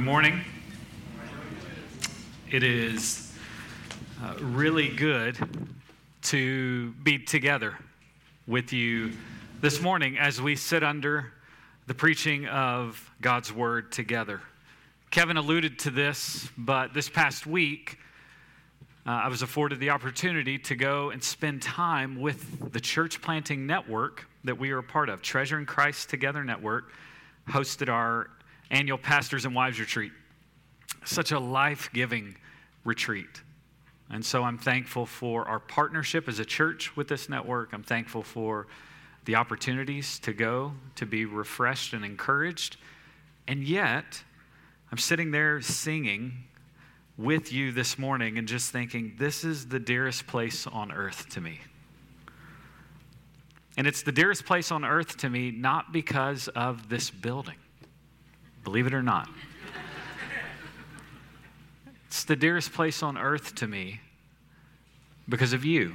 Morning. It is uh, really good to be together with you this morning as we sit under the preaching of God's Word together. Kevin alluded to this, but this past week, uh, I was afforded the opportunity to go and spend time with the church planting network that we are a part of. Treasure in Christ Together Network hosted our annual Pastors and Wives Retreat. Such a life giving retreat. And so I'm thankful for our partnership as a church with this network. I'm thankful for the opportunities to go, to be refreshed and encouraged. And yet, I'm sitting there singing with you this morning and just thinking, this is the dearest place on earth to me. And it's the dearest place on earth to me not because of this building believe it or not. it's the dearest place on earth to me because of you.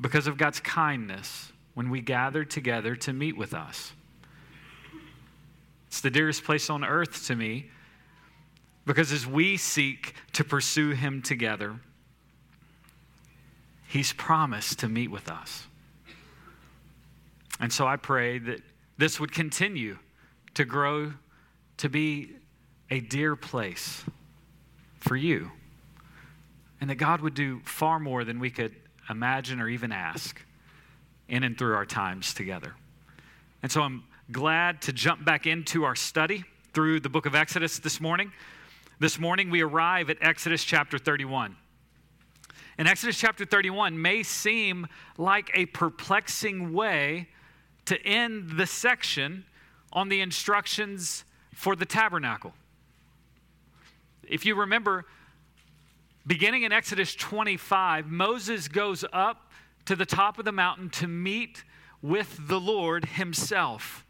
Because of God's kindness when we gather together to meet with us. It's the dearest place on earth to me because as we seek to pursue Him together, He's promised to meet with us. And so I pray that this would continue to grow to be a dear place for you. And that God would do far more than we could imagine or even ask in and through our times together. And so I'm glad to jump back into our study through the book of Exodus this morning. This morning we arrive at Exodus chapter 31. And Exodus chapter 31 may seem like a perplexing way to end the section on the instructions for the tabernacle. If you remember, beginning in Exodus 25, Moses goes up to the top of the mountain to meet with the Lord himself.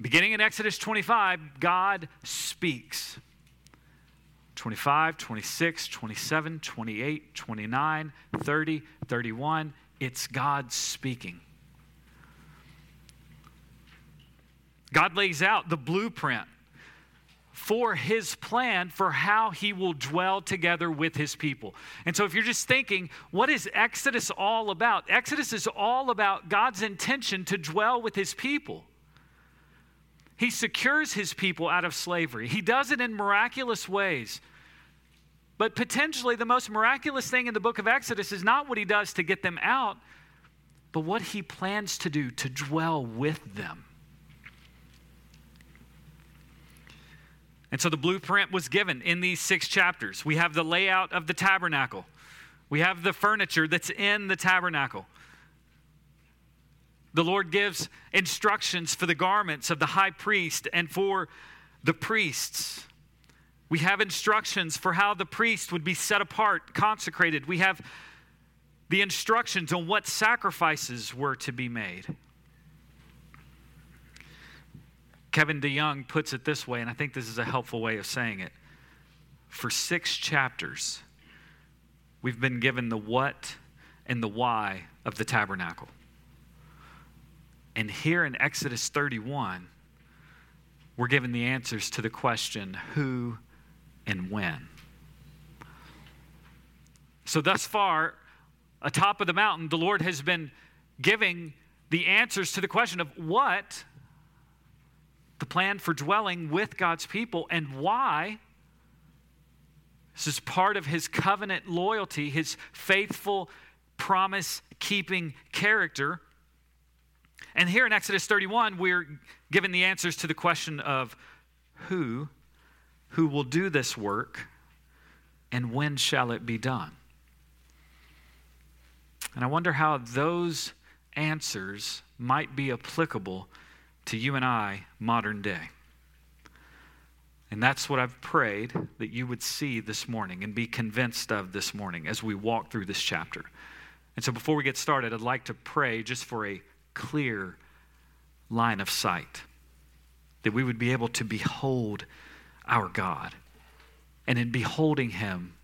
Beginning in Exodus 25, God speaks. 25, 26, 27, 28, 29, 30, 31, it's God speaking. God lays out the blueprint for his plan for how he will dwell together with his people. And so, if you're just thinking, what is Exodus all about? Exodus is all about God's intention to dwell with his people. He secures his people out of slavery, he does it in miraculous ways. But potentially, the most miraculous thing in the book of Exodus is not what he does to get them out, but what he plans to do to dwell with them. And so the blueprint was given in these six chapters. We have the layout of the tabernacle, we have the furniture that's in the tabernacle. The Lord gives instructions for the garments of the high priest and for the priests. We have instructions for how the priest would be set apart, consecrated. We have the instructions on what sacrifices were to be made. Kevin DeYoung puts it this way, and I think this is a helpful way of saying it. For six chapters, we've been given the what and the why of the tabernacle. And here in Exodus 31, we're given the answers to the question who and when. So, thus far, atop of the mountain, the Lord has been giving the answers to the question of what the plan for dwelling with God's people and why. This is part of his covenant loyalty, his faithful, promise keeping character. And here in Exodus 31, we're given the answers to the question of who, who will do this work, and when shall it be done? And I wonder how those answers might be applicable to you and I modern day. And that's what I've prayed that you would see this morning and be convinced of this morning as we walk through this chapter. And so before we get started, I'd like to pray just for a clear line of sight that we would be able to behold our God. And in beholding Him,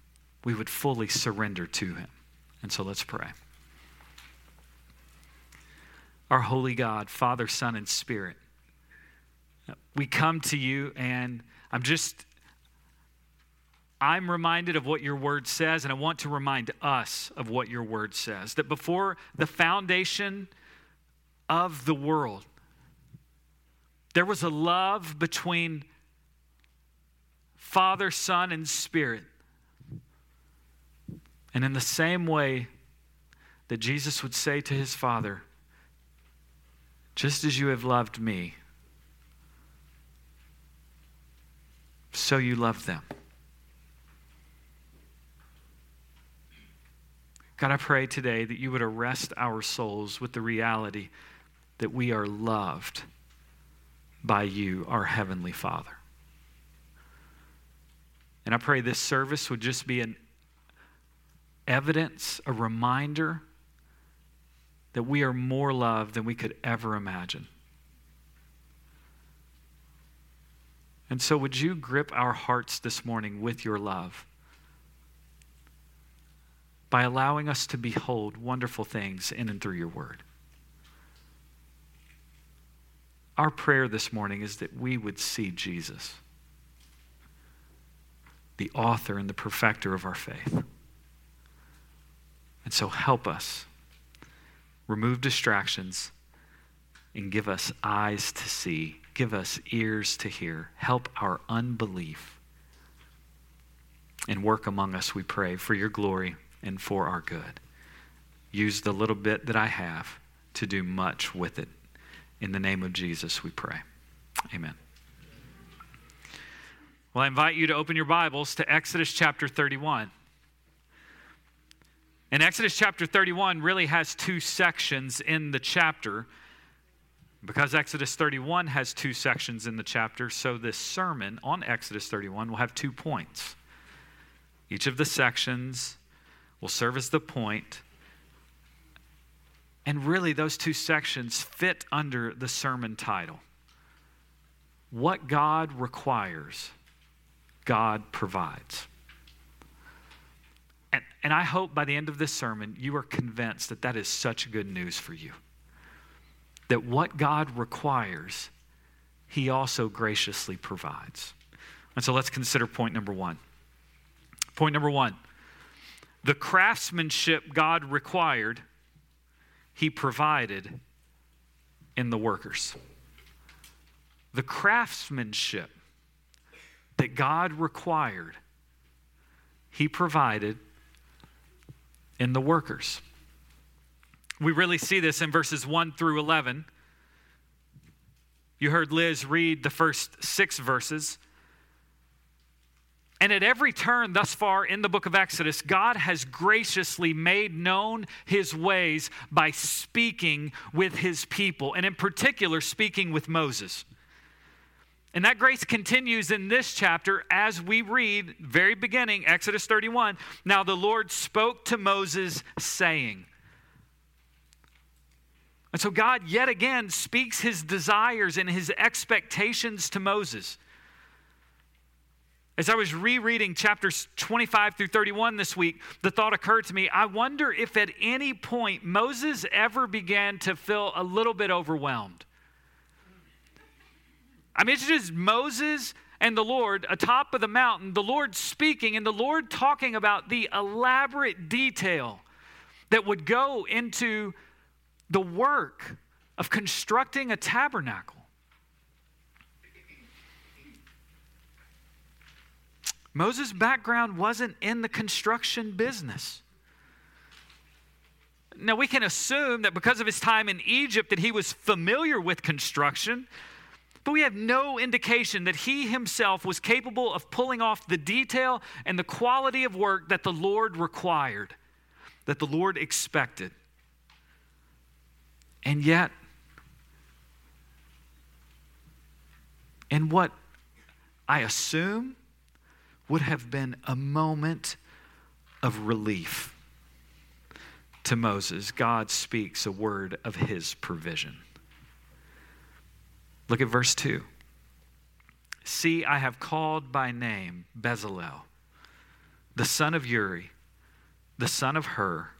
we would fully surrender to Him. And so let's pray. Our holy God, Father, Son, and Spirit, we come to you, and I'm just, I'm reminded of what your word says, and I want to remind us of what your word says. That before the foundation of the world, there was a love between Father, Son, and Spirit. And in the same way that Jesus would say to his Father, just as you have loved me, so you love them. God, I pray today that you would arrest our souls with the reality that we are loved by you, our Heavenly Father. And I pray this service would just be an evidence, a reminder that we are more loved than we could ever imagine. And so, would you grip our hearts this morning with your love by allowing us to behold wonderful things in and through your word? Our prayer this morning is that we would see Jesus, the author and the perfecter of our faith. And so, help us remove distractions and give us eyes to see Give us ears to hear. Help our unbelief. And work among us, we pray, for your glory and for our good. Use the little bit that I have to do much with it. In the name of Jesus, we pray. Amen. Well, I invite you to open your Bibles to Exodus chapter 31. And Exodus chapter 31 really has two sections in the chapter. Because Exodus 31 has two sections in the chapter, so this sermon on Exodus 31 will have two points. Each of the sections will serve as the point, and really, those two sections fit under the sermon title What God Requires, God Provides. And, and I hope by the end of this sermon, you are convinced that that is such good news for you that what God requires, He also graciously provides. And so let's consider point number one. Point number one the craftsmanship God required, He provided in the workers. The craftsmanship that God required, He provided in the workers. We really see this in verses 1 through 11. You heard Liz read the first six verses. And at every turn thus far in the book of Exodus, God has graciously made known his ways by speaking with his people, and in particular, speaking with Moses. And that grace continues in this chapter as we read, very beginning, Exodus 31. Now the Lord spoke to Moses, saying, and so God yet again speaks his desires and his expectations to Moses. As I was rereading chapters 25 through 31 this week, the thought occurred to me I wonder if at any point Moses ever began to feel a little bit overwhelmed. I mean, it's just Moses and the Lord atop of the mountain, the Lord speaking, and the Lord talking about the elaborate detail that would go into the work of constructing a tabernacle. Moses' background wasn't in the construction business. Now we can assume that because of his time in Egypt that he was familiar with construction, but we have no indication that he himself was capable of pulling off the detail and the quality of work that the Lord required, that the Lord expected. And yet, in what I assume would have been a moment of relief to Moses, God speaks a word of his provision. Look at verse 2. See, I have called by name Bezalel, the son of Uri, the son of Hur,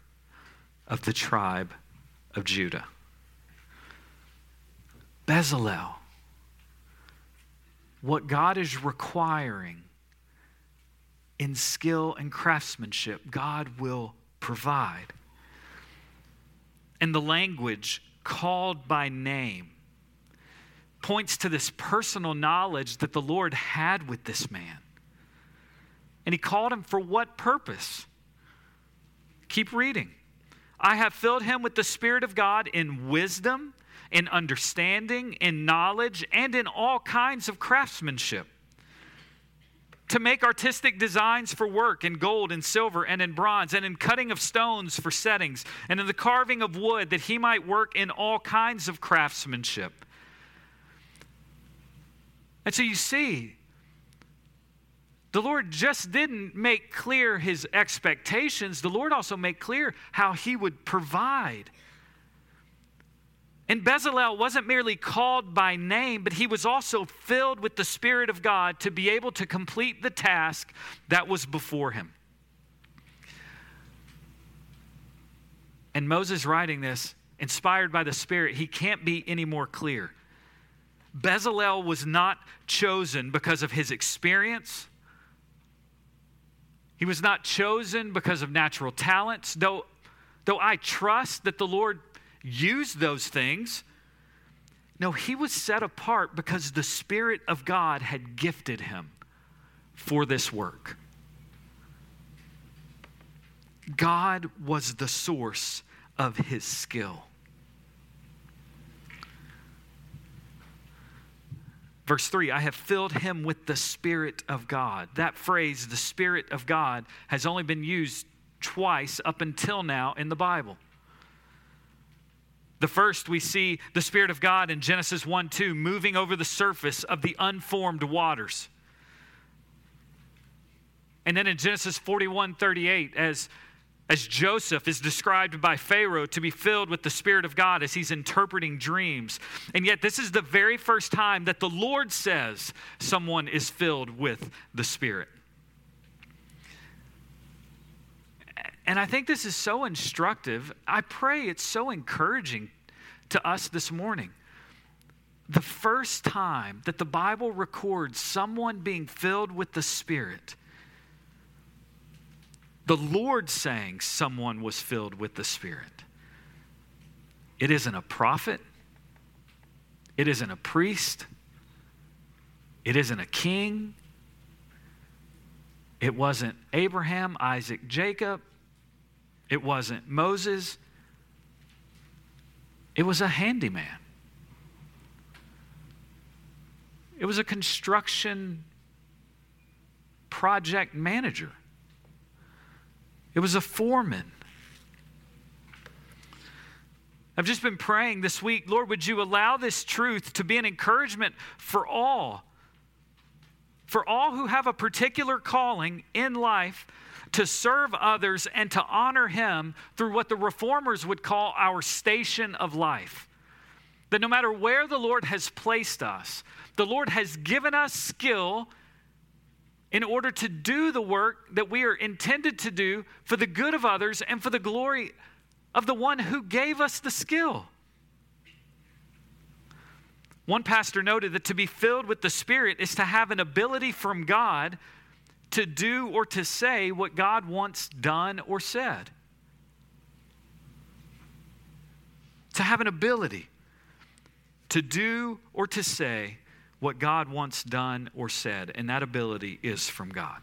of the tribe of Judah. Bezalel. what God is requiring in skill and craftsmanship, God will provide. And the language called by name points to this personal knowledge that the Lord had with this man. And he called him for what purpose? Keep reading. I have filled him with the Spirit of God in wisdom, in understanding, in knowledge, and in all kinds of craftsmanship. To make artistic designs for work in gold and silver and in bronze, and in cutting of stones for settings, and in the carving of wood, that he might work in all kinds of craftsmanship. And so you see, the Lord just didn't make clear his expectations, the Lord also made clear how he would provide. And Bezalel wasn't merely called by name, but he was also filled with the Spirit of God to be able to complete the task that was before him. And Moses writing this, inspired by the Spirit, he can't be any more clear. Bezalel was not chosen because of his experience he was not chosen because of natural talents, though, though I trust that the Lord used those things. No, he was set apart because the Spirit of God had gifted him for this work. God was the source of his skill. Verse 3 I have filled him with the Spirit of God. That phrase, the Spirit of God, has only been used twice up until now in the Bible. The first, we see the Spirit of God in Genesis 1 2 moving over the surface of the unformed waters. And then in Genesis 41 38, as as Joseph is described by Pharaoh to be filled with the Spirit of God as he's interpreting dreams. And yet, this is the very first time that the Lord says someone is filled with the Spirit. And I think this is so instructive. I pray it's so encouraging to us this morning. The first time that the Bible records someone being filled with the Spirit the Lord saying someone was filled with the Spirit. It isn't a prophet, it isn't a priest, it isn't a king, it wasn't Abraham, Isaac, Jacob, it wasn't Moses, it was a handyman. It was a construction project manager. It was a foreman. I've just been praying this week, Lord, would you allow this truth to be an encouragement for all? For all who have a particular calling in life to serve others and to honor Him through what the reformers would call our station of life. That no matter where the Lord has placed us, the Lord has given us skill in order to do the work that we are intended to do for the good of others and for the glory of the one who gave us the skill. One pastor noted that to be filled with the Spirit is to have an ability from God to do or to say what God wants done or said. To have an ability to do or to say what God wants done or said, and that ability is from God.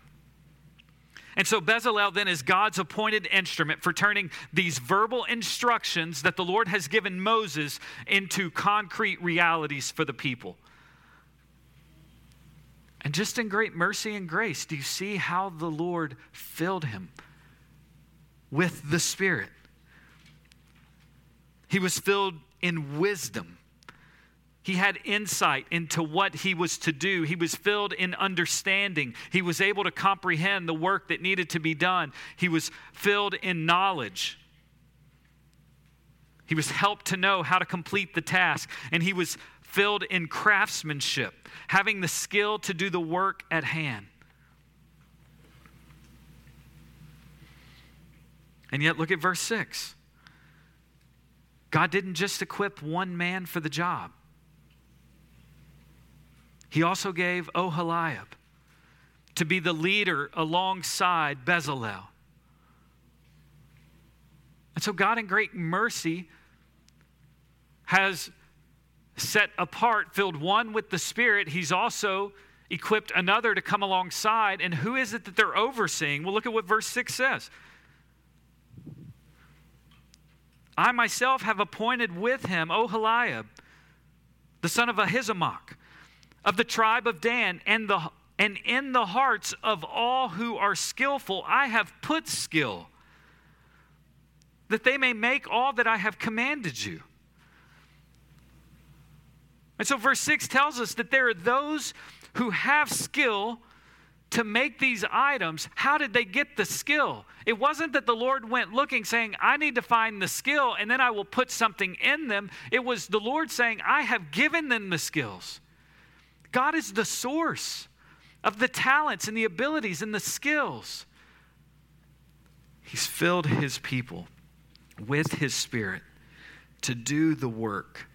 And so Bezalel then is God's appointed instrument for turning these verbal instructions that the Lord has given Moses into concrete realities for the people. And just in great mercy and grace, do you see how the Lord filled him with the Spirit? He was filled in wisdom. He had insight into what he was to do. He was filled in understanding. He was able to comprehend the work that needed to be done. He was filled in knowledge. He was helped to know how to complete the task. And he was filled in craftsmanship, having the skill to do the work at hand. And yet, look at verse 6. God didn't just equip one man for the job. He also gave Oholiab to be the leader alongside Bezalel. And so, God, in great mercy, has set apart, filled one with the Spirit. He's also equipped another to come alongside. And who is it that they're overseeing? Well, look at what verse 6 says. I myself have appointed with him Oholiab, the son of Ahisamach, of the tribe of Dan, and, the, and in the hearts of all who are skillful, I have put skill, that they may make all that I have commanded you. And so, verse 6 tells us that there are those who have skill to make these items. How did they get the skill? It wasn't that the Lord went looking, saying, I need to find the skill and then I will put something in them. It was the Lord saying, I have given them the skills. God is the source of the talents and the abilities and the skills. He's filled his people with his spirit to do the work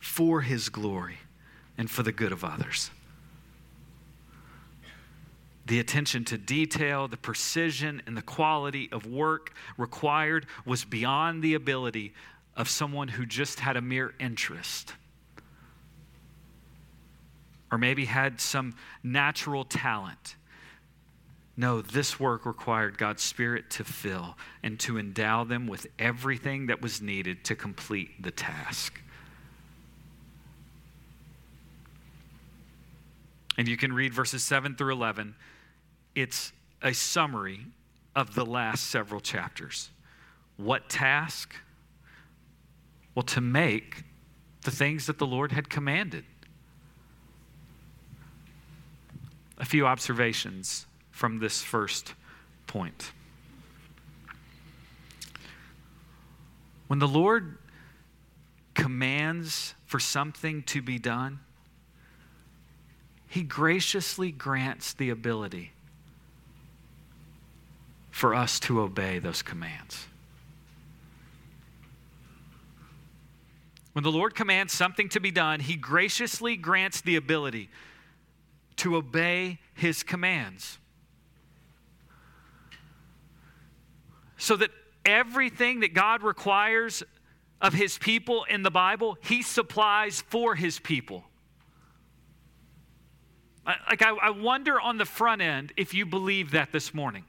for his glory and for the good of others. The attention to detail, the precision, and the quality of work required was beyond the ability of someone who just had a mere interest. Or maybe had some natural talent. No, this work required God's Spirit to fill and to endow them with everything that was needed to complete the task. And you can read verses 7 through 11. It's a summary of the last several chapters. What task? Well, to make the things that the Lord had commanded. A few observations from this first point. When the Lord commands for something to be done, he graciously grants the ability for us to obey those commands. When the Lord commands something to be done, He graciously grants the ability to obey His commands. So that everything that God requires of His people in the Bible, He supplies for His people. Like, I, I wonder on the front end if you believe that this morning.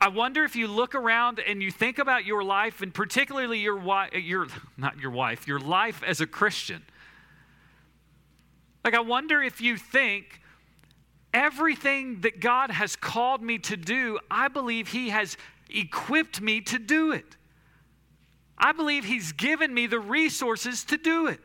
I wonder if you look around and you think about your life, and particularly your wife, your not your wife, your life as a Christian. Like, I wonder if you think everything that God has called me to do, I believe He has equipped me to do it. I believe He's given me the resources to do it.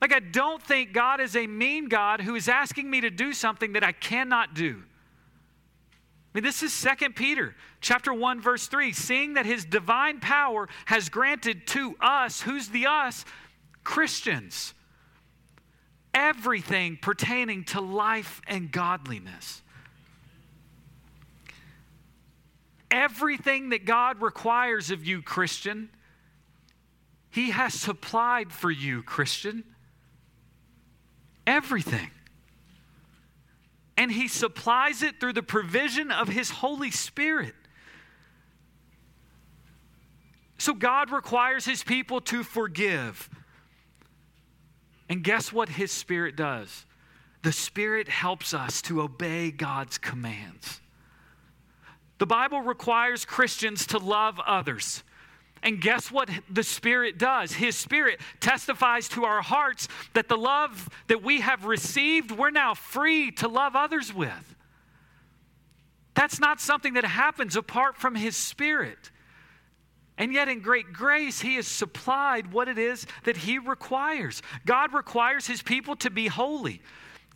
Like, I don't think God is a mean God who is asking me to do something that I cannot do. I mean, this is 2 Peter chapter 1, verse 3. Seeing that his divine power has granted to us, who's the us? Christians. Everything pertaining to life and godliness. Everything that God requires of you, Christian, he has supplied for you, Christian. Everything. And He supplies it through the provision of His Holy Spirit. So God requires His people to forgive. And guess what His Spirit does? The Spirit helps us to obey God's commands. The Bible requires Christians to love others. And guess what the Spirit does? His Spirit testifies to our hearts that the love that we have received, we're now free to love others with. That's not something that happens apart from His Spirit. And yet, in great grace, He has supplied what it is that He requires. God requires His people to be holy.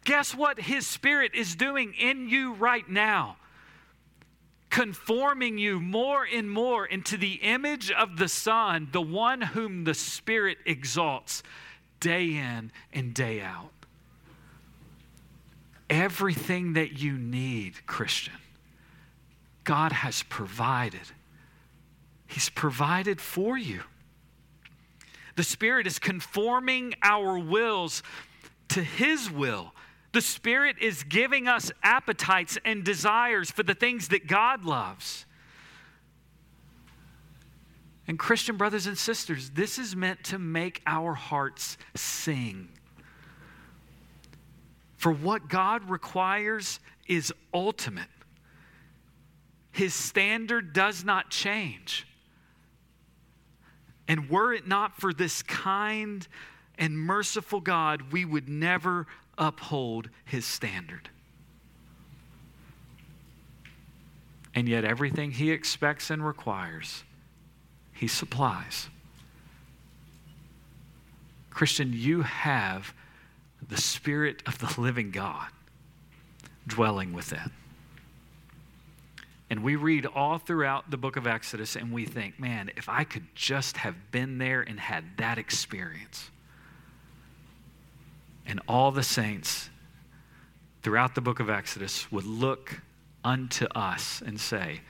Guess what His Spirit is doing in you right now? conforming you more and more into the image of the Son, the one whom the Spirit exalts day in and day out. Everything that you need, Christian, God has provided. He's provided for you. The Spirit is conforming our wills to His will. The Spirit is giving us appetites and desires for the things that God loves. And, Christian brothers and sisters, this is meant to make our hearts sing. For what God requires is ultimate. His standard does not change. And were it not for this kind and merciful God, we would never uphold his standard. And yet, everything he expects and requires, he supplies. Christian, you have the Spirit of the living God dwelling within. And we read all throughout the book of Exodus and we think, man, if I could just have been there and had that experience. And all the saints throughout the book of Exodus would look unto us and say,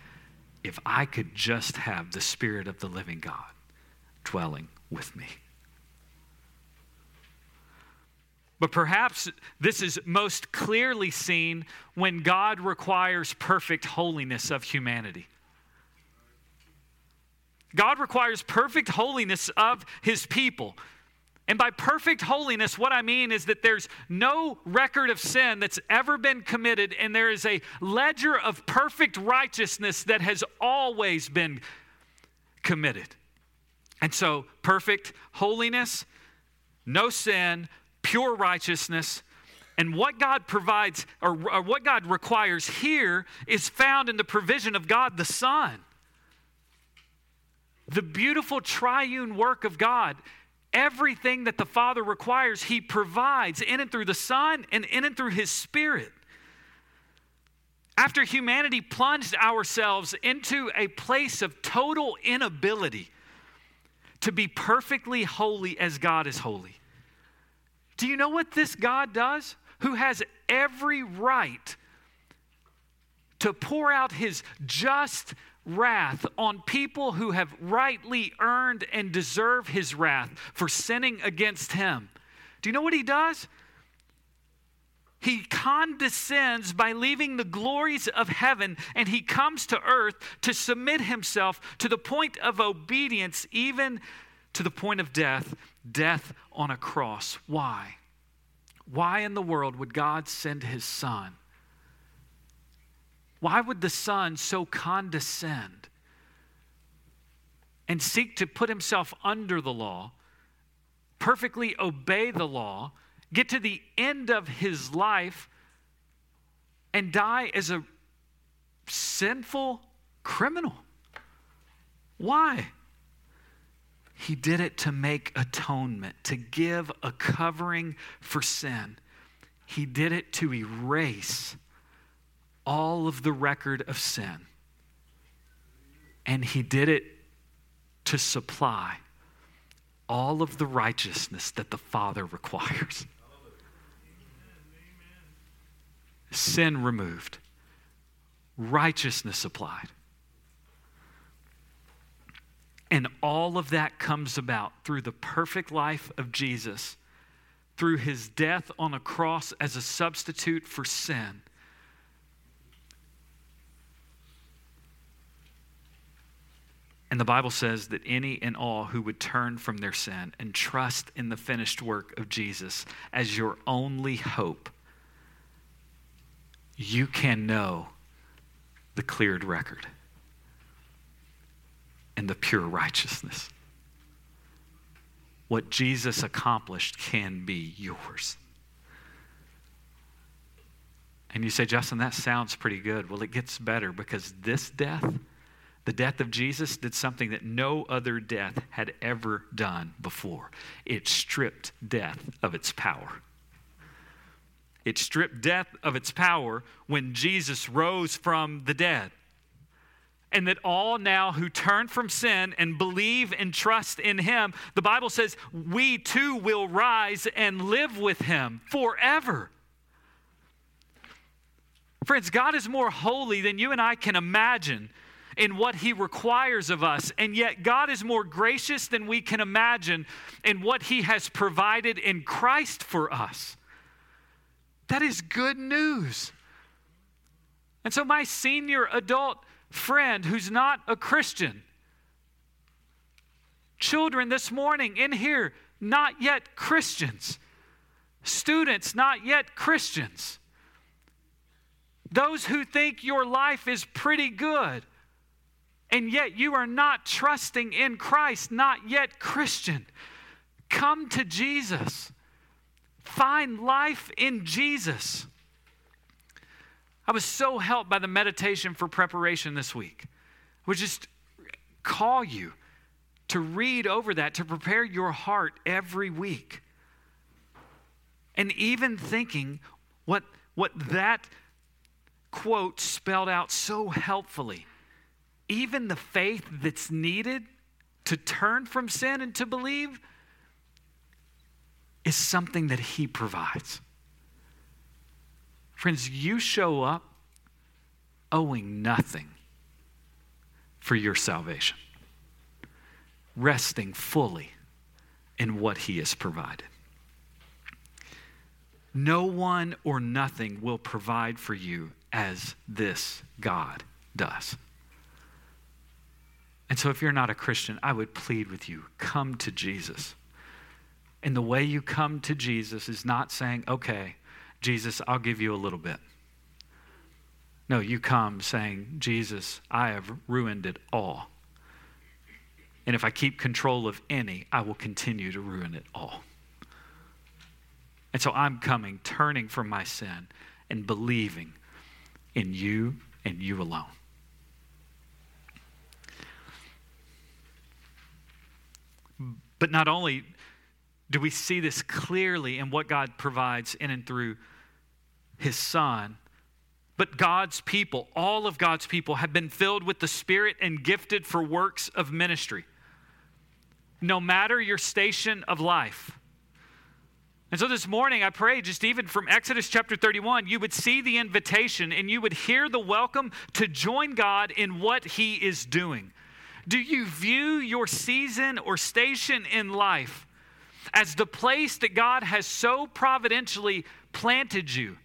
if I could just have the Spirit of the living God dwelling with me. But perhaps this is most clearly seen when God requires perfect holiness of humanity. God requires perfect holiness of his people. And by perfect holiness, what I mean is that there's no record of sin that's ever been committed, and there is a ledger of perfect righteousness that has always been committed. And so, perfect holiness, no sin, pure righteousness. And what God provides, or, or, what God requires here, is found in the provision of God the Son. The beautiful triune work of God. Everything that the Father requires, He provides in and through the Son and in and through His Spirit. After humanity plunged ourselves into a place of total inability to be perfectly holy as God is holy do you know what this God does? Who has every right to pour out his just wrath on people who have rightly earned and deserve his wrath for sinning against him. Do you know what he does? He condescends by leaving the glories of heaven and he comes to earth to submit himself to the point of obedience, even to the point of death, death on a cross. Why? Why in the world would God send his son? Why would the son so condescend and seek to put himself under the law, perfectly obey the law, get to the end of his life, and die as a sinful criminal? Why? He did it to make atonement, to give a covering for sin. He did it to erase all of the record of sin. And he did it to supply all of the righteousness that the Father requires. Sin removed, righteousness applied. And all of that comes about through the perfect life of Jesus, through his death on a cross as a substitute for sin. And the Bible says that any and all who would turn from their sin and trust in the finished work of Jesus as your only hope, you can know the cleared record and the pure righteousness. What Jesus accomplished can be yours. And you say, Justin, that sounds pretty good. Well, it gets better because this death, the death of Jesus, did something that no other death had ever done before. It stripped death of its power. It stripped death of its power when Jesus rose from the dead and that all now who turn from sin and believe and trust in him, the Bible says, we too will rise and live with him forever. Friends, God is more holy than you and I can imagine in what he requires of us, and yet God is more gracious than we can imagine in what he has provided in Christ for us. That is good news. And so, my senior adult friend who's not a Christian, children this morning in here, not yet Christians, students, not yet Christians, those who think your life is pretty good, and yet you are not trusting in Christ, not yet Christian. Come to Jesus. Find life in Jesus. I was so helped by the meditation for preparation this week. I would just call you to read over that, to prepare your heart every week. And even thinking what, what that quote spelled out so helpfully. Even the faith that's needed to turn from sin and to believe is something that He provides. Friends, you show up owing nothing for your salvation, resting fully in what He has provided. No one or nothing will provide for you as this God does. And so, if you're not a Christian, I would plead with you come to Jesus. And the way you come to Jesus is not saying, okay, Jesus, I'll give you a little bit. No, you come saying, Jesus, I have ruined it all. And if I keep control of any, I will continue to ruin it all. And so I'm coming, turning from my sin and believing in you and you alone. But not only do we see this clearly in what God provides in and through His Son, but God's people, all of God's people, have been filled with the Spirit and gifted for works of ministry. No matter your station of life. And so this morning, I pray, just even from Exodus chapter 31, you would see the invitation and you would hear the welcome to join God in what He is doing. Do you view your season or station in life as the place that God has so providentially planted you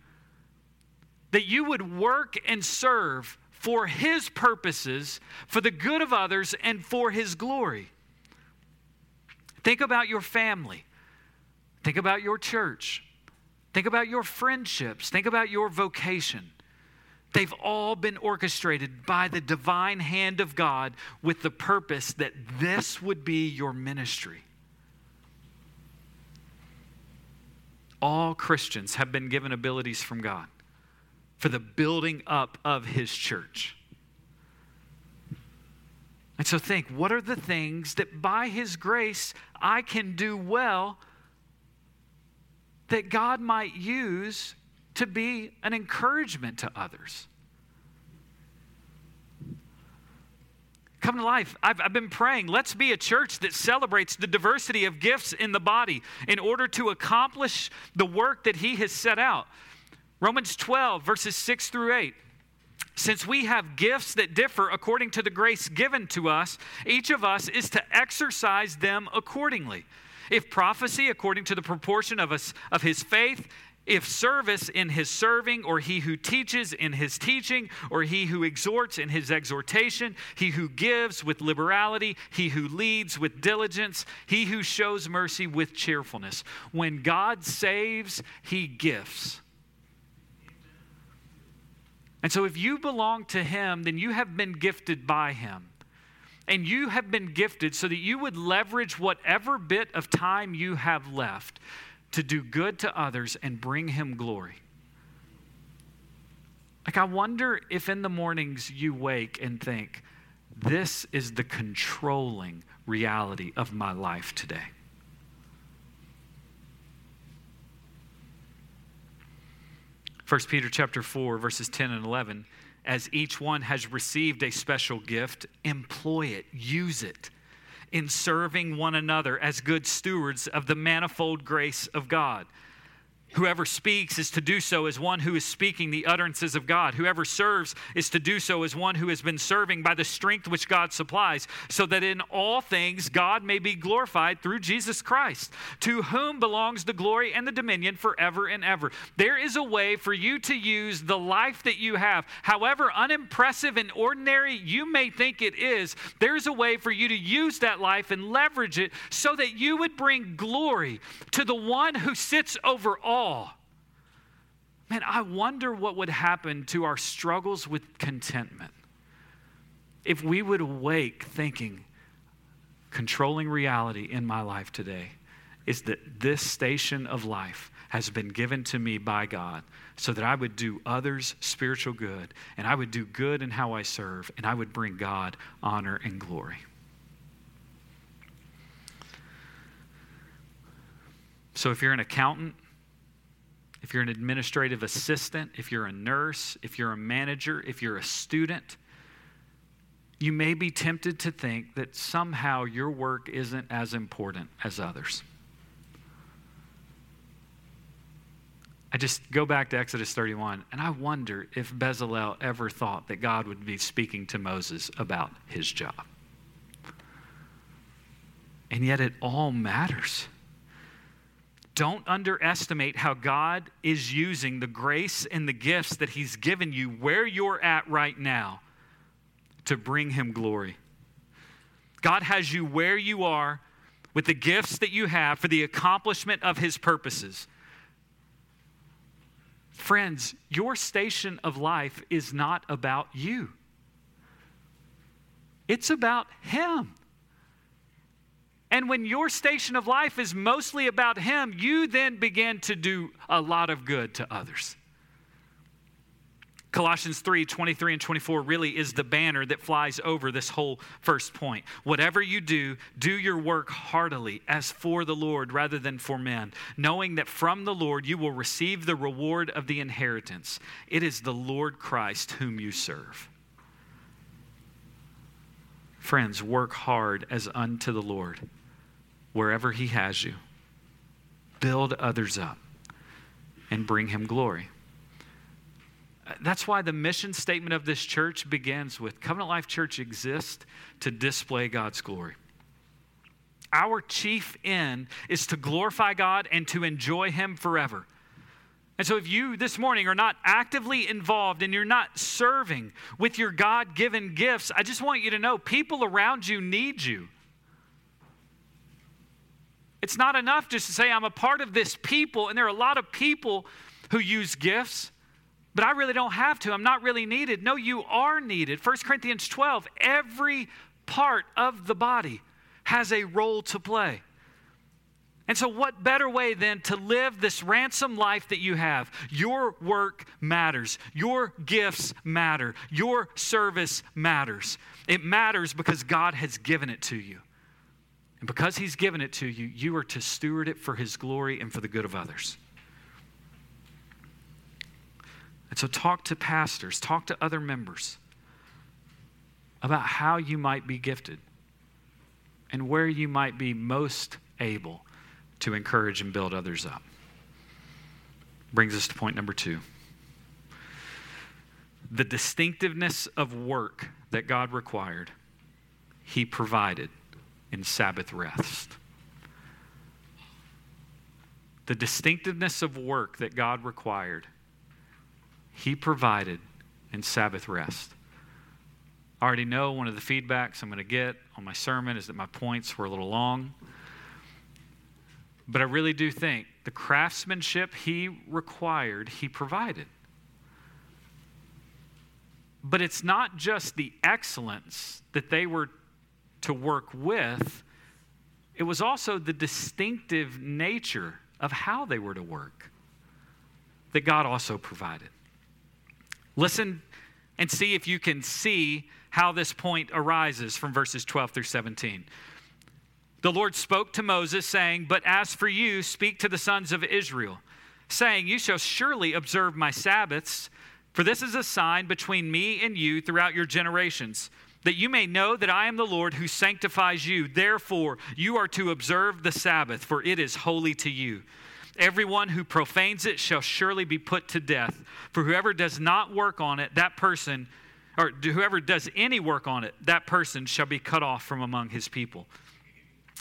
that you would work and serve for His purposes, for the good of others, and for His glory? Think about your family. Think about your church. Think about your friendships. Think about your vocation. They've all been orchestrated by the divine hand of God with the purpose that this would be your ministry. All Christians have been given abilities from God for the building up of His church. And so think what are the things that by His grace I can do well that God might use to be an encouragement to others. Come to life. I've, I've been praying. Let's be a church that celebrates the diversity of gifts in the body in order to accomplish the work that He has set out. Romans 12, verses 6 through 8. Since we have gifts that differ according to the grace given to us, each of us is to exercise them accordingly. If prophecy, according to the proportion of, us, of his faith, if service in his serving, or he who teaches in his teaching, or he who exhorts in his exhortation, he who gives with liberality, he who leads with diligence, he who shows mercy with cheerfulness. When God saves, he gifts. And so if you belong to him, then you have been gifted by him and you have been gifted so that you would leverage whatever bit of time you have left to do good to others and bring Him glory. Like, I wonder if in the mornings you wake and think, this is the controlling reality of my life today. First Peter chapter 4 verses 10 and 11 as each one has received a special gift, employ it, use it in serving one another as good stewards of the manifold grace of God. Whoever speaks is to do so as one who is speaking the utterances of God. Whoever serves is to do so as one who has been serving by the strength which God supplies, so that in all things God may be glorified through Jesus Christ, to whom belongs the glory and the dominion forever and ever. There is a way for you to use the life that you have, however unimpressive and ordinary you may think it is, there's a way for you to use that life and leverage it so that you would bring glory to the one who sits over all all. Man, I wonder what would happen to our struggles with contentment if we would awake thinking, controlling reality in my life today is that this station of life has been given to me by God so that I would do others spiritual good and I would do good in how I serve and I would bring God honor and glory. So if you're an accountant, if you're an administrative assistant, if you're a nurse, if you're a manager, if you're a student, you may be tempted to think that somehow your work isn't as important as others. I just go back to Exodus 31, and I wonder if Bezalel ever thought that God would be speaking to Moses about his job. And yet it all matters. Don't underestimate how God is using the grace and the gifts that He's given you where you're at right now to bring Him glory. God has you where you are with the gifts that you have for the accomplishment of His purposes. Friends, your station of life is not about you, it's about Him. And when your station of life is mostly about Him, you then begin to do a lot of good to others. Colossians 3 23 and 24 really is the banner that flies over this whole first point. Whatever you do, do your work heartily as for the Lord rather than for men, knowing that from the Lord you will receive the reward of the inheritance. It is the Lord Christ whom you serve. Friends, work hard as unto the Lord wherever He has you. Build others up and bring Him glory. That's why the mission statement of this church begins with Covenant Life Church exists to display God's glory. Our chief end is to glorify God and to enjoy Him forever. And so, if you this morning are not actively involved and you're not serving with your God given gifts, I just want you to know people around you need you. It's not enough just to say, I'm a part of this people, and there are a lot of people who use gifts, but I really don't have to. I'm not really needed. No, you are needed. 1 Corinthians 12, every part of the body has a role to play. And so, what better way than to live this ransom life that you have? Your work matters. Your gifts matter. Your service matters. It matters because God has given it to you. And because He's given it to you, you are to steward it for His glory and for the good of others. And so, talk to pastors, talk to other members about how you might be gifted and where you might be most able to encourage and build others up. Brings us to point number two the distinctiveness of work that God required, He provided in Sabbath rest. The distinctiveness of work that God required, He provided in Sabbath rest. I already know one of the feedbacks I'm going to get on my sermon is that my points were a little long. But I really do think the craftsmanship He required, He provided. But it's not just the excellence that they were to work with, it was also the distinctive nature of how they were to work that God also provided. Listen and see if you can see how this point arises from verses 12 through 17. The Lord spoke to Moses, saying, But as for you, speak to the sons of Israel, saying, You shall surely observe my Sabbaths, for this is a sign between me and you throughout your generations that you may know that I am the Lord who sanctifies you. Therefore, you are to observe the Sabbath, for it is holy to you. Everyone who profanes it shall surely be put to death. For whoever does not work on it, that person, or whoever does any work on it, that person shall be cut off from among his people.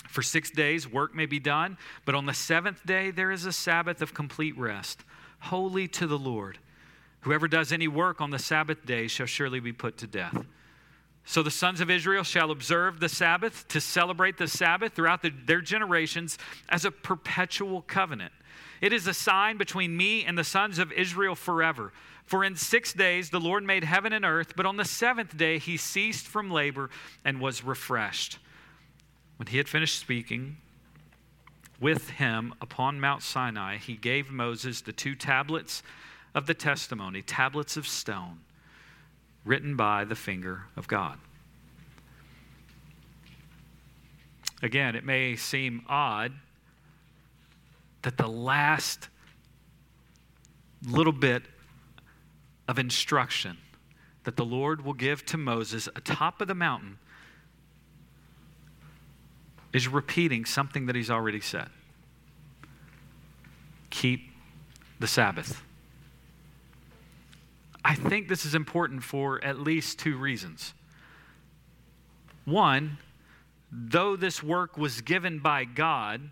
For six days work may be done, but on the seventh day there is a Sabbath of complete rest, holy to the Lord. Whoever does any work on the Sabbath day shall surely be put to death. So the sons of Israel shall observe the Sabbath to celebrate the Sabbath throughout the, their generations as a perpetual covenant. It is a sign between me and the sons of Israel forever. For in six days the Lord made heaven and earth, but on the seventh day he ceased from labor and was refreshed. When he had finished speaking with him upon Mount Sinai, he gave Moses the two tablets of the testimony, tablets of stone, written by the finger of God. Again, it may seem odd that the last little bit of instruction that the Lord will give to Moses atop of the mountain is repeating something that he's already said. Keep the Sabbath. I think this is important for at least two reasons. One, though this work was given by God,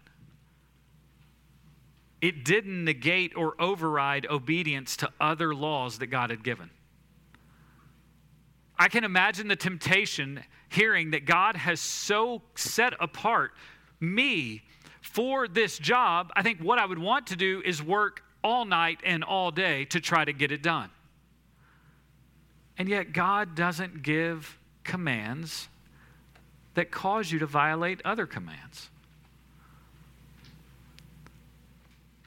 it didn't negate or override obedience to other laws that God had given. I can imagine the temptation hearing that God has so set apart me for this job. I think what I would want to do is work all night and all day to try to get it done. And yet, God doesn't give commands that cause you to violate other commands.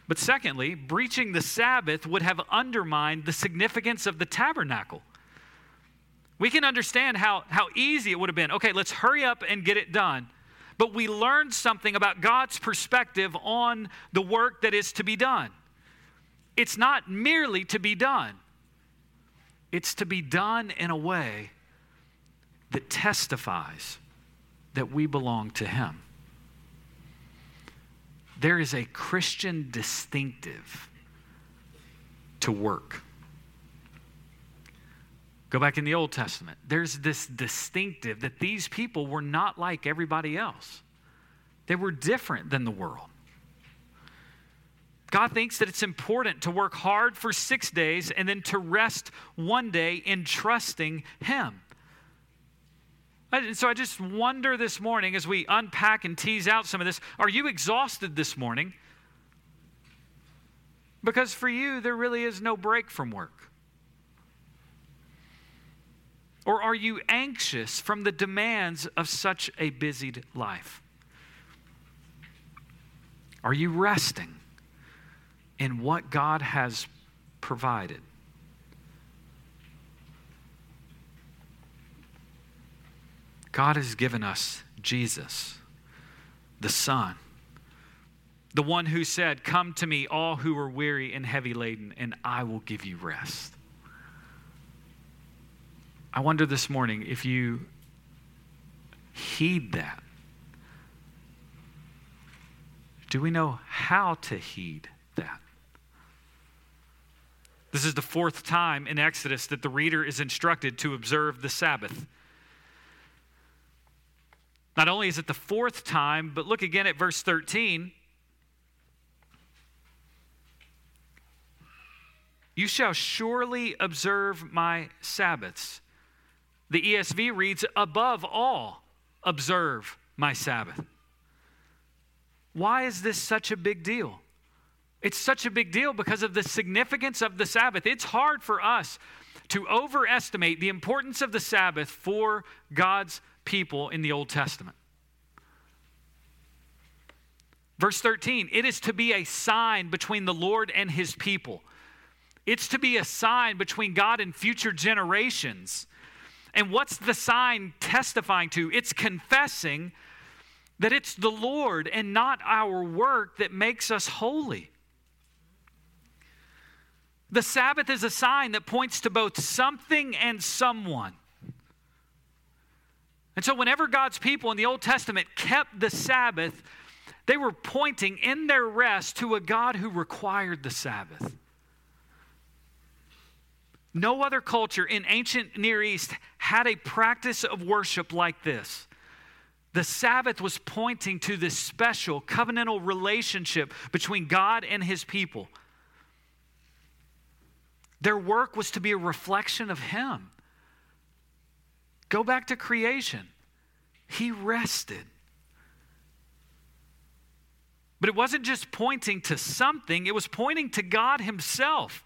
But secondly, breaching the Sabbath would have undermined the significance of the tabernacle. We can understand how, how easy it would have been. Okay, let's hurry up and get it done. But we learned something about God's perspective on the work that is to be done. It's not merely to be done, it's to be done in a way that testifies that we belong to Him. There is a Christian distinctive to work. Go back in the Old Testament. There's this distinctive that these people were not like everybody else, they were different than the world. God thinks that it's important to work hard for six days and then to rest one day in trusting Him. And so I just wonder this morning as we unpack and tease out some of this are you exhausted this morning? Because for you, there really is no break from work. Or are you anxious from the demands of such a busied life? Are you resting? In what God has provided. God has given us Jesus, the Son, the one who said, Come to me, all who are weary and heavy laden, and I will give you rest. I wonder this morning if you heed that. Do we know how to heed? This is the fourth time in Exodus that the reader is instructed to observe the Sabbath. Not only is it the fourth time, but look again at verse 13. You shall surely observe my Sabbaths. The ESV reads, above all, observe my Sabbath. Why is this such a big deal? It's such a big deal because of the significance of the Sabbath. It's hard for us to overestimate the importance of the Sabbath for God's people in the Old Testament. Verse 13, it is to be a sign between the Lord and his people. It's to be a sign between God and future generations. And what's the sign testifying to? It's confessing that it's the Lord and not our work that makes us holy. The Sabbath is a sign that points to both something and someone. And so, whenever God's people in the Old Testament kept the Sabbath, They were pointing in their rest to a God who required the Sabbath. No other culture in ancient Near East had a practice of worship like this. The Sabbath was pointing to this special covenantal relationship between God and his people. Their work was to be a reflection of him. Go back to creation. He rested. But it wasn't just pointing to something, it was pointing to God Himself.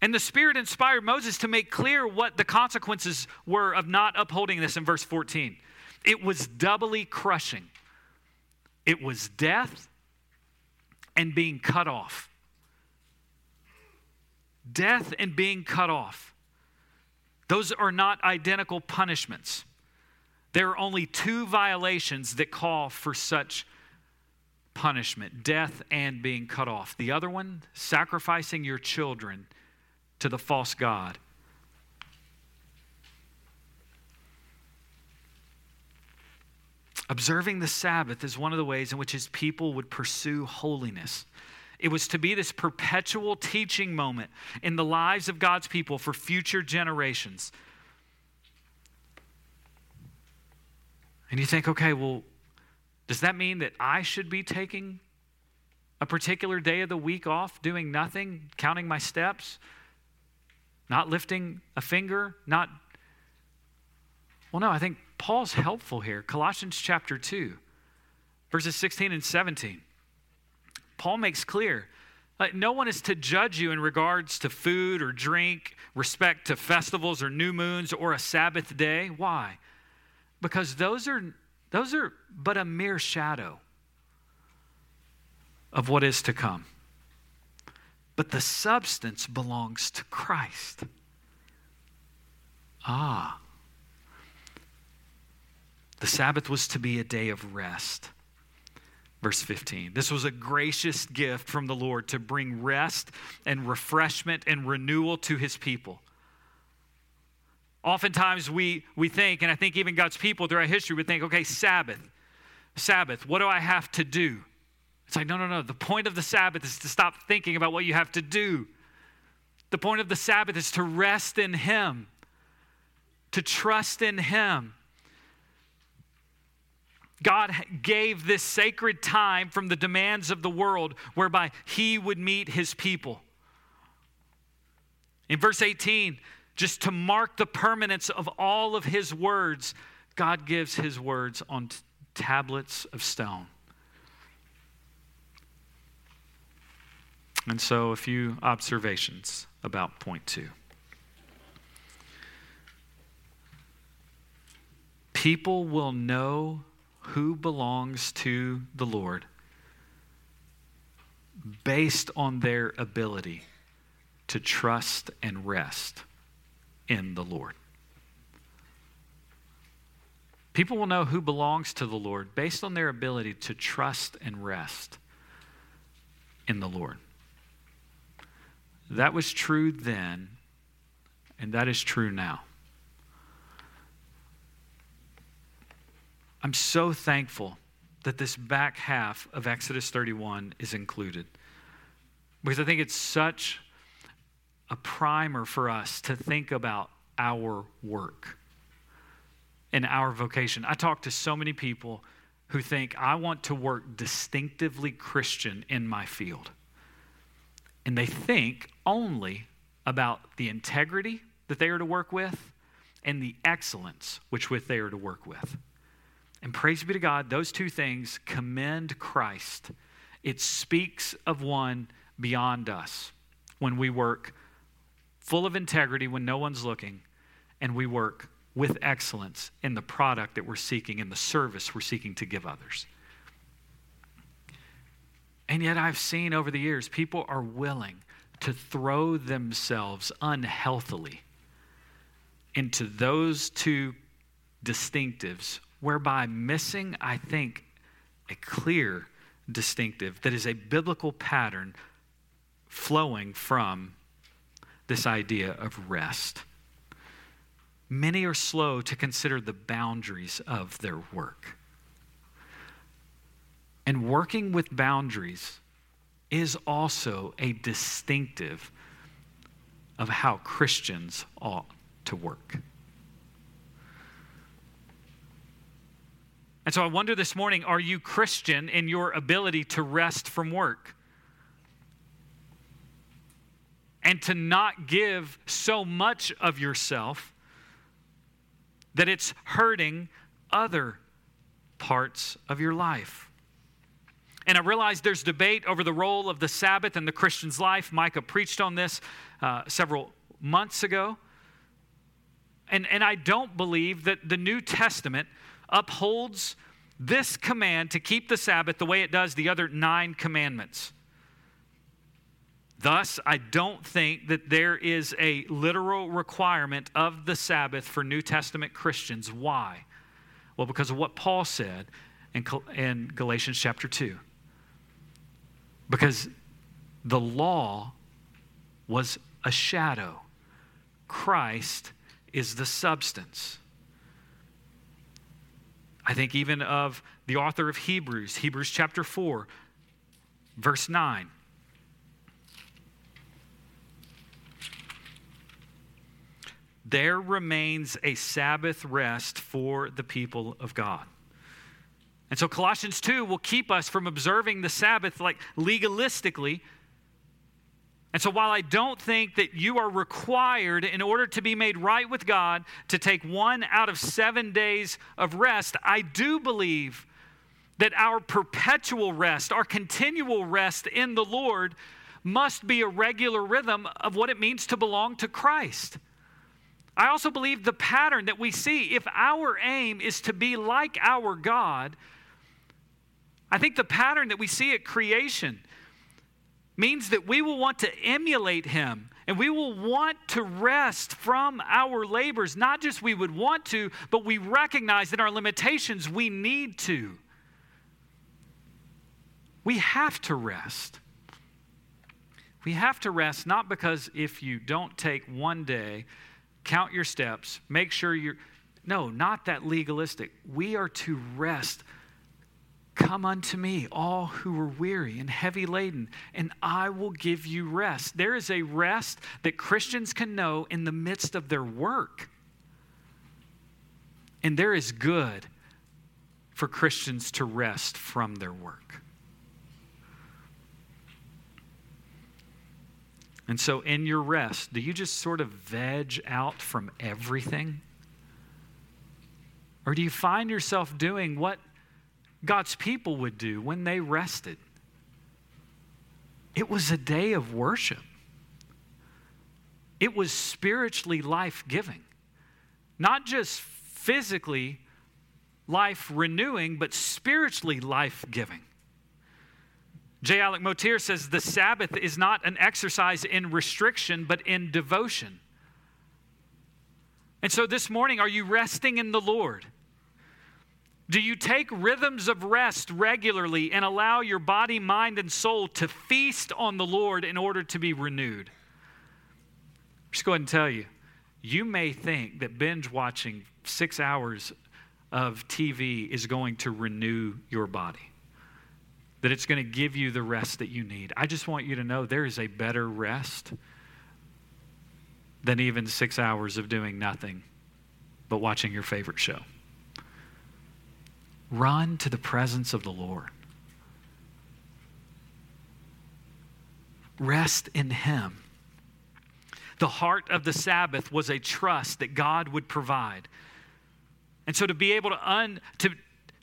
And the Spirit inspired Moses to make clear what the consequences were of not upholding this in verse 14. It was doubly crushing, it was death and being cut off. Death and being cut off. Those are not identical punishments. There are only two violations that call for such punishment death and being cut off. The other one, sacrificing your children to the false God. Observing the Sabbath is one of the ways in which his people would pursue holiness. It was to be this perpetual teaching moment in the lives of God's people for future generations. And you think, okay, well, does that mean that I should be taking a particular day of the week off, doing nothing, counting my steps, not lifting a finger, not. Well, no, I think Paul's helpful here. Colossians chapter 2, verses 16 and 17. Paul makes clear like, no one is to judge you in regards to food or drink, respect to festivals or new moons or a Sabbath day. Why? Because those are, those are but a mere shadow of what is to come. But the substance belongs to Christ. Ah. The Sabbath was to be a day of rest. Verse 15. This was a gracious gift from the Lord to bring rest and refreshment and renewal to his people. Oftentimes we, we think, and I think even God's people throughout history would think, okay, Sabbath, Sabbath, what do I have to do? It's like, no, no, no. The point of the Sabbath is to stop thinking about what you have to do. The point of the Sabbath is to rest in Him, to trust in Him. God gave this sacred time from the demands of the world whereby He would meet His people. In verse 18, just to mark the permanence of all of His words, God gives His words on t- tablets of stone. And so, a few observations about point two. People will know who belongs to the Lord based on their ability to trust and rest in the Lord. People will know who belongs to the Lord based on their ability to trust and rest in the Lord. That was true then, and that is true now. I'm so thankful that this back half of Exodus 31 is included because I think it's such a primer for us to think about our work and our vocation. I talk to so many people who think, I want to work distinctively Christian in my field. And they think only about the integrity that they are to work with and the excellence which with they are to work with. And praise be to God, those two things commend Christ. It speaks of one beyond us when we work full of integrity when no one's looking, and we work with excellence in the product that we're seeking, in the service we're seeking to give others. And yet, I've seen over the years people are willing to throw themselves unhealthily into those two distinctives, whereby missing, I think, a clear distinctive that is a biblical pattern flowing from this idea of rest. many are slow to consider the boundaries of their work. And working with boundaries is also a distinctive of how Christians ought to work. And so I wonder this morning are you Christian in your ability to rest from work? And to not give so much of yourself that it's hurting other parts of your life. And I realize there's debate over the role of the Sabbath in the Christian's life. Micah preached on this uh, several months ago. And, and I don't believe that the New Testament upholds this command to keep the Sabbath the way it does the other nine commandments. Thus, I don't think that there is a literal requirement of the Sabbath for New Testament Christians. Why? Well, because of what Paul said in, in Galatians chapter 2. Because the law was a shadow, Christ is the substance. I think even of the author of Hebrews, Hebrews chapter 4, verse 9. There remains a Sabbath rest for the people of God. And so Colossians 2 will keep us from observing the Sabbath like legalistically and so, while I don't think that you are required, in order to be made right with God, to take one out of seven days of rest, I do believe that our perpetual rest, our continual rest in the Lord, must be a regular rhythm of what it means to belong to Christ. I also believe the pattern that we see, if our aim is to be like our God, I think the pattern that we see at creation means that we will want to emulate him and we will want to rest from our labors. Not just we would want to, but we recognize that our limitations, we need to. We have to rest. We have to rest not because if you don't take one day, count your steps, make sure you're. No, not that legalistic. We are to rest Come unto me, all who are weary and heavy laden, and I will give you rest. There is a rest that Christians can know in the midst of their work. And there is good for Christians to rest from their work. And so, in your rest, do you just sort of veg out from everything? Or do you find yourself doing what God's people would do when they rested. It was a day of worship. It was spiritually life giving, not just physically life renewing, but spiritually life giving. J. Alec Motyer says the Sabbath is not an exercise in restriction, but in devotion. And so this morning, are you resting in the Lord? Do you take rhythms of rest regularly and allow your body, mind, and soul to feast on the Lord in order to be renewed? i Just go ahead and tell you, you may think that binge watching six hours of TV is going to renew your body, that it's going to give you the rest that you need. I just want you to know there is a better rest than even six hours of doing nothing but watching your favorite show. Run to the presence of the Lord. Rest in Him. The heart of the Sabbath was a trust that God would provide. And so to be able to un, to,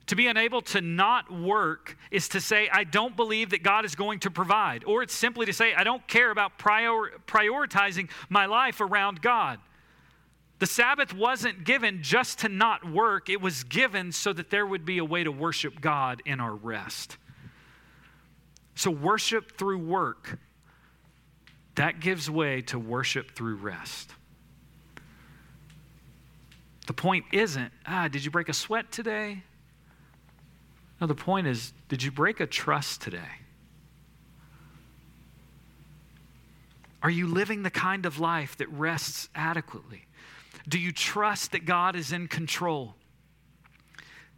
to be unable to not work is to say, I don't believe that God is going to provide. Or it's simply to say, I don't care about prior, prioritizing my life around God. The Sabbath wasn't given just to not work, it was given so that there would be a way to worship God in our rest. So, worship through work, that gives way to worship through rest. The point isn't, ah, did you break a sweat today? No, the point is, did you break a trust today? Are you living the kind of life that rests adequately? Do you trust that God is in control?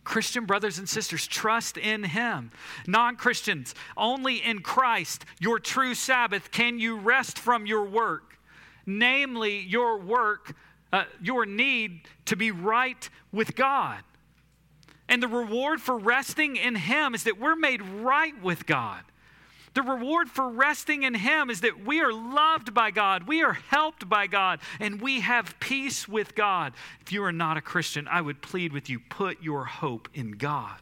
Christian brothers and sisters, trust in Him. Non Christians, only in Christ, your true Sabbath, can you rest from your work, namely your work, uh, your need to be right with God. And the reward for resting in Him is that we're made right with God. The reward for resting in Him is that we are loved by God, we are helped by God, and we have peace with God. If you are not a Christian, I would plead with you put your hope in God.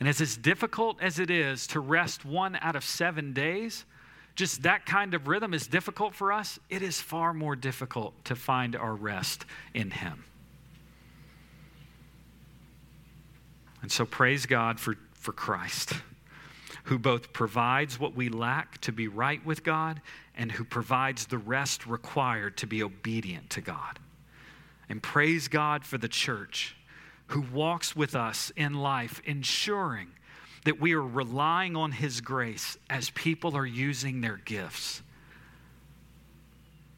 And as as difficult as it is to rest one out of seven days, just that kind of rhythm is difficult for us. It is far more difficult to find our rest in Him. And so praise God for, for Christ who both provides what we lack to be right with God and who provides the rest required to be obedient to God. And praise God for the church who walks with us in life, ensuring that we are relying on His grace as people are using their gifts.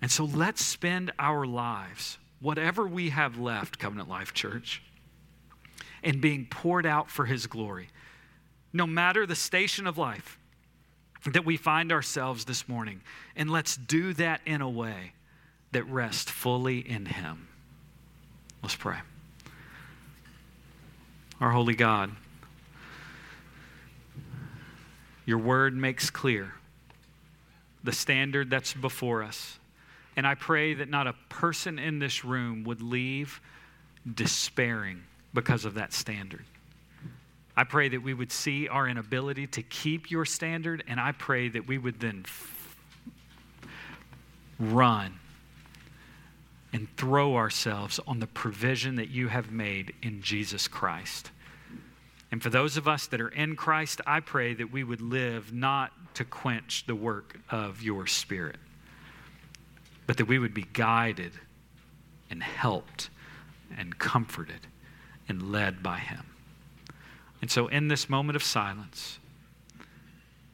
And so let's spend our lives, whatever we have left, Covenant Life Church, in being poured out for His glory no matter the station of life that we find ourselves this morning. And let's do that in a way that rests fully in Him. Let's pray. Our holy God, your word makes clear the standard that's before us. And I pray that not a person in this room would leave despairing because of that standard. I pray that we would see our inability to keep your standard, and I pray that we would then run and throw ourselves on the provision that you have made in Jesus Christ. And for those of us that are in Christ, I pray that we would live not to quench the work of your Spirit, but that we would be guided and helped and comforted and led by Him. And so, in this moment of silence,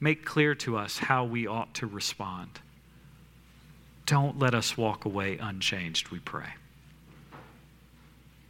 make clear to us how we ought to respond. Don't let us walk away unchanged, we pray.